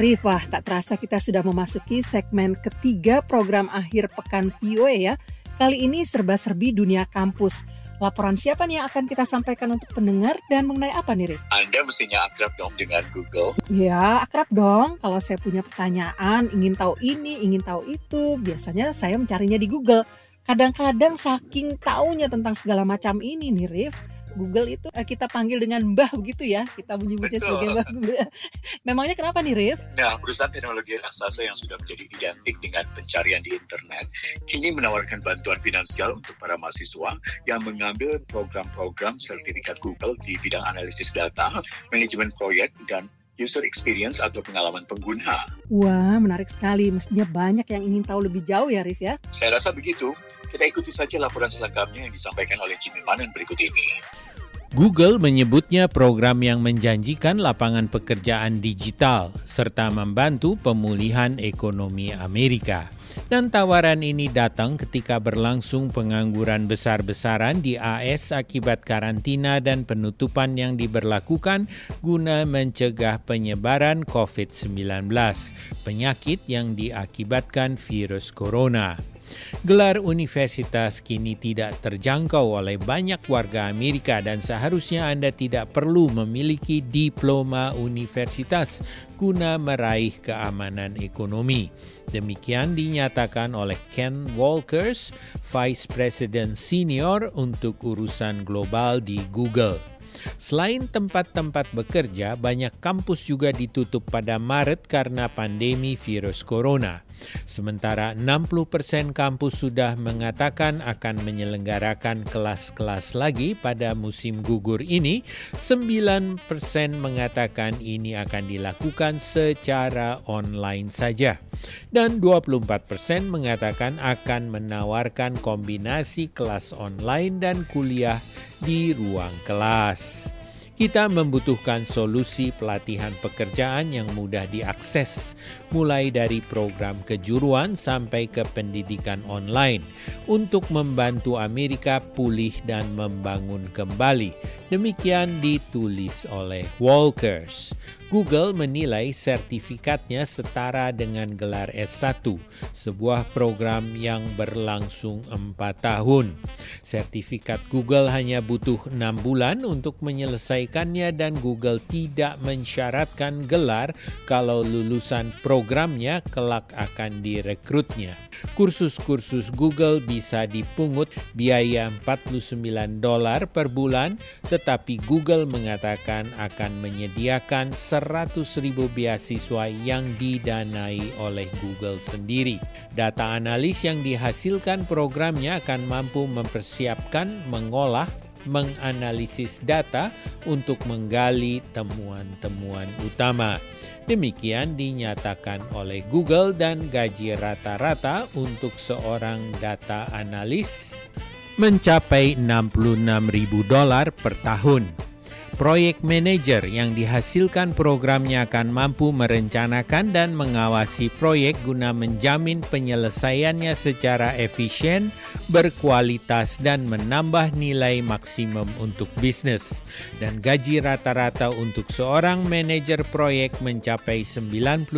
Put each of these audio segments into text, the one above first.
Arif, wah tak terasa kita sudah memasuki segmen ketiga program akhir pekan VOA ya. Kali ini serba-serbi dunia kampus. Laporan siapa nih yang akan kita sampaikan untuk pendengar dan mengenai apa nih, Rif? Anda mestinya akrab dong dengan Google. Ya, akrab dong. Kalau saya punya pertanyaan, ingin tahu ini, ingin tahu itu, biasanya saya mencarinya di Google. Kadang-kadang saking taunya tentang segala macam ini nih, Rif, Google itu eh, kita panggil dengan Mbah begitu ya. Kita menyebutnya Betul. sebagai Mbah Google. Memangnya kenapa nih, Rif? Nah, perusahaan teknologi raksasa yang sudah menjadi identik dengan pencarian di internet, kini menawarkan bantuan finansial untuk para mahasiswa yang mengambil program-program sertifikat Google di bidang analisis data, manajemen proyek, dan user experience atau pengalaman pengguna. Wah, menarik sekali. Mestinya banyak yang ingin tahu lebih jauh ya, Rif ya. Saya rasa begitu. Kita ikuti saja laporan selengkapnya yang disampaikan oleh Jimmy Manan berikut ini. Google menyebutnya program yang menjanjikan lapangan pekerjaan digital serta membantu pemulihan ekonomi Amerika. Dan tawaran ini datang ketika berlangsung pengangguran besar-besaran di AS akibat karantina dan penutupan yang diberlakukan guna mencegah penyebaran COVID-19, penyakit yang diakibatkan virus corona. Gelar universitas kini tidak terjangkau oleh banyak warga Amerika dan seharusnya Anda tidak perlu memiliki diploma universitas guna meraih keamanan ekonomi. Demikian dinyatakan oleh Ken Walkers, Vice President Senior untuk urusan global di Google. Selain tempat-tempat bekerja, banyak kampus juga ditutup pada Maret karena pandemi virus corona. Sementara 60% kampus sudah mengatakan akan menyelenggarakan kelas-kelas lagi pada musim gugur ini, 9% mengatakan ini akan dilakukan secara online saja. Dan 24% mengatakan akan menawarkan kombinasi kelas online dan kuliah di ruang kelas. Kita membutuhkan solusi pelatihan pekerjaan yang mudah diakses, mulai dari program kejuruan sampai ke pendidikan online, untuk membantu Amerika pulih dan membangun kembali. Demikian ditulis oleh Walkers. Google menilai sertifikatnya setara dengan gelar S1, sebuah program yang berlangsung 4 tahun. Sertifikat Google hanya butuh 6 bulan untuk menyelesaikannya dan Google tidak mensyaratkan gelar kalau lulusan programnya kelak akan direkrutnya. Kursus-kursus Google bisa dipungut biaya 49 dolar per bulan, tetapi Google mengatakan akan menyediakan 100 ribu beasiswa yang didanai oleh Google sendiri. Data analis yang dihasilkan programnya akan mampu mempersiapkan, mengolah, menganalisis data untuk menggali temuan-temuan utama. Demikian dinyatakan oleh Google dan gaji rata-rata untuk seorang data analis mencapai 66.000 dolar per tahun. Proyek manajer yang dihasilkan programnya akan mampu merencanakan dan mengawasi proyek guna menjamin penyelesaiannya secara efisien, berkualitas, dan menambah nilai maksimum untuk bisnis. Dan gaji rata-rata untuk seorang manajer proyek mencapai 93.000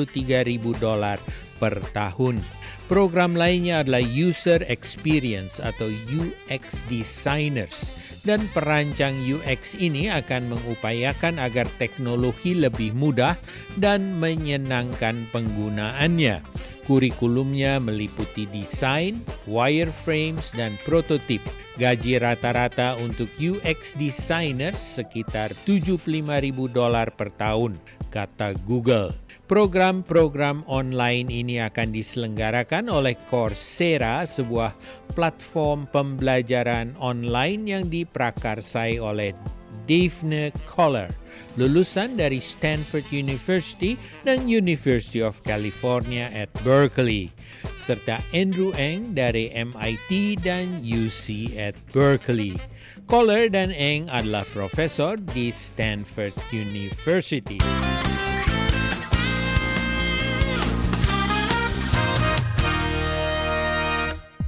dolar per tahun. Program lainnya adalah User Experience atau UX Designers dan perancang UX ini akan mengupayakan agar teknologi lebih mudah dan menyenangkan penggunaannya. Kurikulumnya meliputi desain, wireframes, dan prototip. Gaji rata-rata untuk UX designers sekitar 75.000 dolar per tahun, kata Google. Program-program online ini akan diselenggarakan oleh Coursera, sebuah platform pembelajaran online yang diprakarsai oleh Daphne Koller, lulusan dari Stanford University dan University of California at Berkeley, serta Andrew Eng dari MIT dan UC at Berkeley. Koller dan Eng adalah profesor di Stanford University.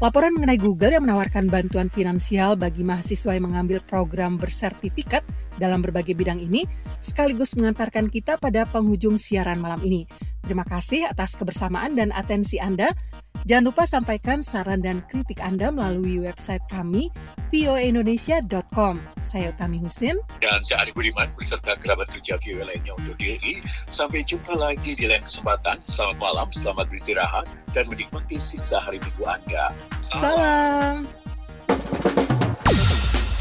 Laporan mengenai Google yang menawarkan bantuan finansial bagi mahasiswa yang mengambil program bersertifikat dalam berbagai bidang ini sekaligus mengantarkan kita pada penghujung siaran malam ini. Terima kasih atas kebersamaan dan atensi Anda. Jangan lupa sampaikan saran dan kritik Anda melalui website kami voaindonesia.com. Saya Utami Husin. Dan saya Ari Budiman beserta kerabat kerja VOA lainnya untuk diri. Sampai jumpa lagi di lain kesempatan. Selamat malam, selamat beristirahat, dan menikmati sisa hari minggu Anda. Salam.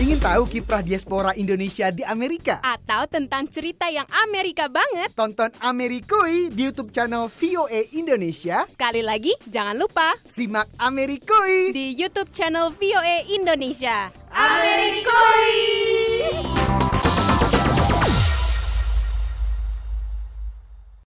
Ingin tahu kiprah diaspora Indonesia di Amerika? Atau tentang cerita yang Amerika banget? Tonton Amerikui di YouTube channel VOA Indonesia. Sekali lagi, jangan lupa Simak Amerikui di YouTube channel VOA Indonesia. Amerikoi!